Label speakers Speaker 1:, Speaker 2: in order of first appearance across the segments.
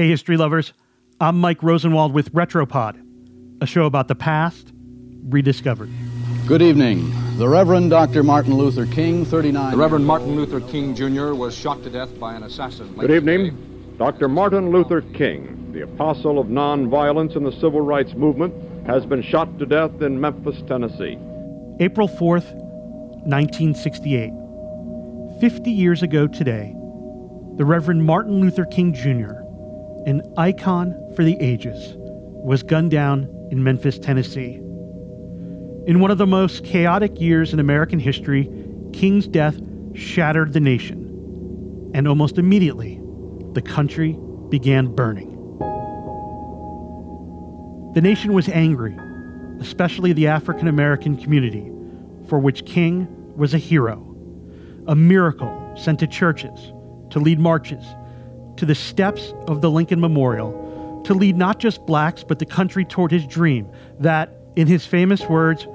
Speaker 1: Hey, history lovers. I'm Mike Rosenwald with Retropod, a show about the past rediscovered.
Speaker 2: Good evening. The Reverend Dr. Martin Luther King, 39.
Speaker 3: The Reverend Martin Luther King Jr. was shot to death by an assassin.
Speaker 4: Good evening. Dr. Martin Luther King, the apostle of nonviolence in the civil rights movement, has been shot to death in Memphis, Tennessee.
Speaker 1: April 4th, 1968. 50 years ago today, the Reverend Martin Luther King Jr., an icon for the ages, was gunned down in Memphis, Tennessee. In one of the most chaotic years in American history, King's death shattered the nation, and almost immediately, the country began burning. The nation was angry, especially the African American community, for which King was a hero, a miracle sent to churches, to lead marches, to the steps of the Lincoln Memorial, to lead not just blacks, but the country toward his dream that, in his famous words,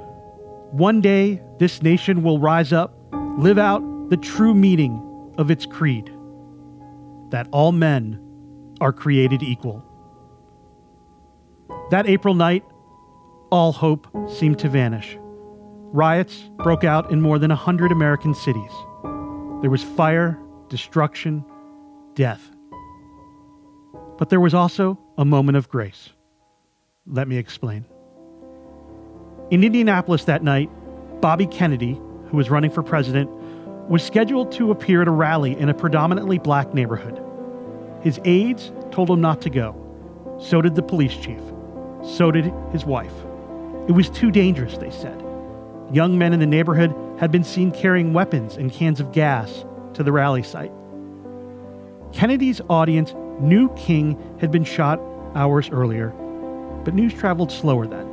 Speaker 1: one day this nation will rise up, live out the true meaning of its creed that all men are created equal. That April night, all hope seemed to vanish. Riots broke out in more than a hundred American cities. There was fire, destruction, death. But there was also a moment of grace. Let me explain. In Indianapolis that night, Bobby Kennedy, who was running for president, was scheduled to appear at a rally in a predominantly black neighborhood. His aides told him not to go. So did the police chief. So did his wife. It was too dangerous, they said. Young men in the neighborhood had been seen carrying weapons and cans of gas to the rally site. Kennedy's audience knew King had been shot hours earlier, but news traveled slower then.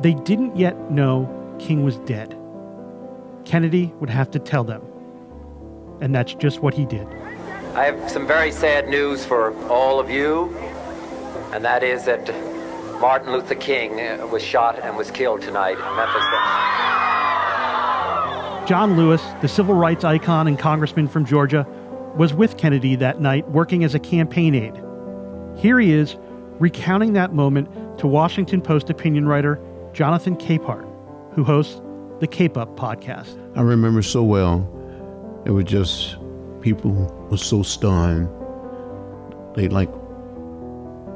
Speaker 1: They didn't yet know King was dead. Kennedy would have to tell them. And that's just what he did.
Speaker 5: I have some very sad news for all of you, and that is that Martin Luther King uh, was shot and was killed tonight in Memphis.
Speaker 1: John Lewis, the civil rights icon and congressman from Georgia, was with Kennedy that night working as a campaign aide. Here he is recounting that moment to Washington Post opinion writer Jonathan Capehart, who hosts the Cape Up podcast.
Speaker 6: I remember so well. It was just people were so stunned. They like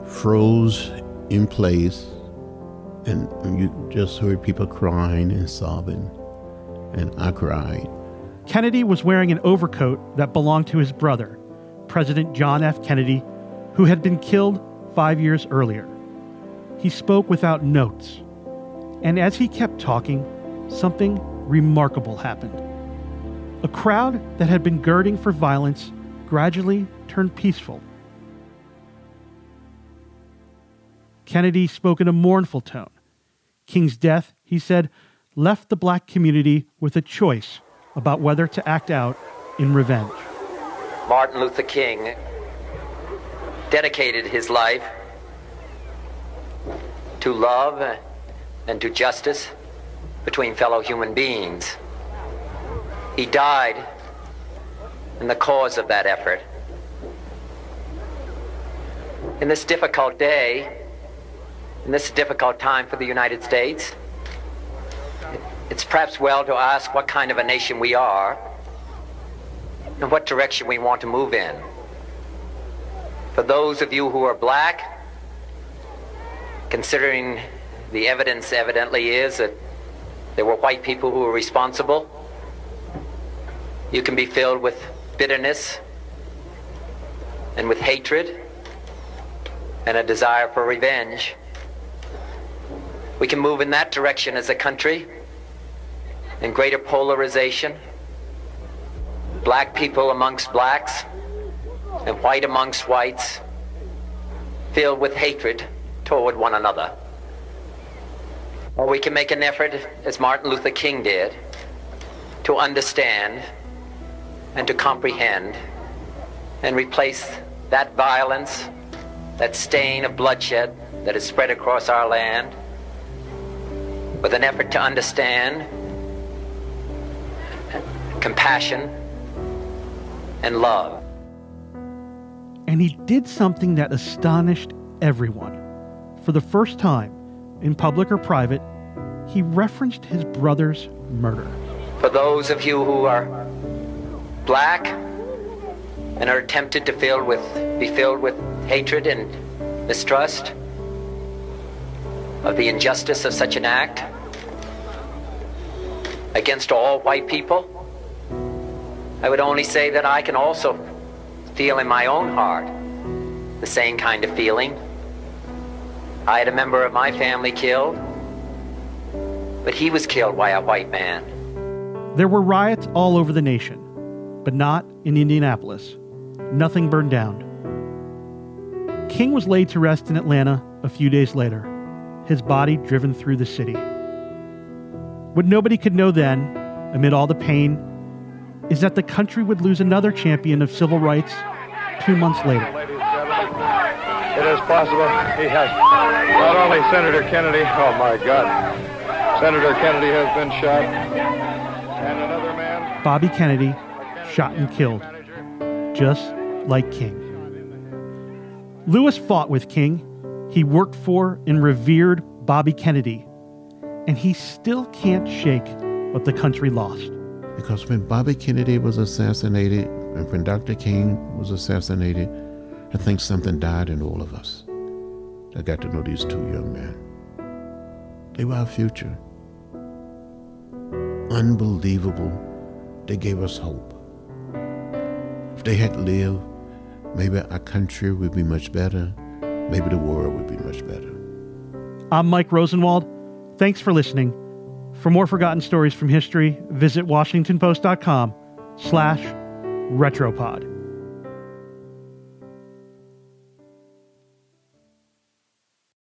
Speaker 6: froze in place, and you just heard people crying and sobbing, and I cried.
Speaker 1: Kennedy was wearing an overcoat that belonged to his brother, President John F. Kennedy, who had been killed five years earlier. He spoke without notes, and as he kept talking, something remarkable happened. A crowd that had been girding for violence gradually turned peaceful. Kennedy spoke in a mournful tone. King's death, he said, left the black community with a choice about whether to act out in revenge.
Speaker 5: Martin Luther King dedicated his life to love and to justice between fellow human beings. He died in the cause of that effort. In this difficult day, in this difficult time for the United States, it's perhaps well to ask what kind of a nation we are and what direction we want to move in. For those of you who are black, considering the evidence evidently is that there were white people who were responsible, you can be filled with bitterness and with hatred and a desire for revenge. We can move in that direction as a country, in greater polarization, black people amongst blacks, and white amongst whites, filled with hatred toward one another. Or we can make an effort, as Martin Luther King did, to understand and to comprehend and replace that violence, that stain of bloodshed that is spread across our land with an effort to understand, compassion, and love.
Speaker 1: And he did something that astonished everyone. For the first time, in public or private, he referenced his brother's murder.
Speaker 5: For those of you who are black and are tempted to fill with, be filled with hatred and mistrust of the injustice of such an act against all white people, I would only say that I can also feel in my own heart the same kind of feeling. I had a member of my family killed, but he was killed by a white man.
Speaker 1: There were riots all over the nation, but not in Indianapolis. Nothing burned down. King was laid to rest in Atlanta a few days later, his body driven through the city. What nobody could know then, amid all the pain, is that the country would lose another champion of civil rights two months later.
Speaker 7: It is possible he has not only Senator Kennedy, oh my God, Senator Kennedy has been shot, and another man.
Speaker 1: Bobby Kennedy, shot and killed, just like King. Lewis fought with King. He worked for and revered Bobby Kennedy, and he still can't shake what the country lost.
Speaker 6: Because when Bobby Kennedy was assassinated, and when Dr. King was assassinated, I think something died in all of us. I got to know these two young men. They were our future. Unbelievable. They gave us hope. If they had lived, maybe our country would be much better. Maybe the world would be much better.
Speaker 1: I'm Mike Rosenwald. Thanks for listening. For more forgotten stories from history, visit WashingtonPost.com slash retropod.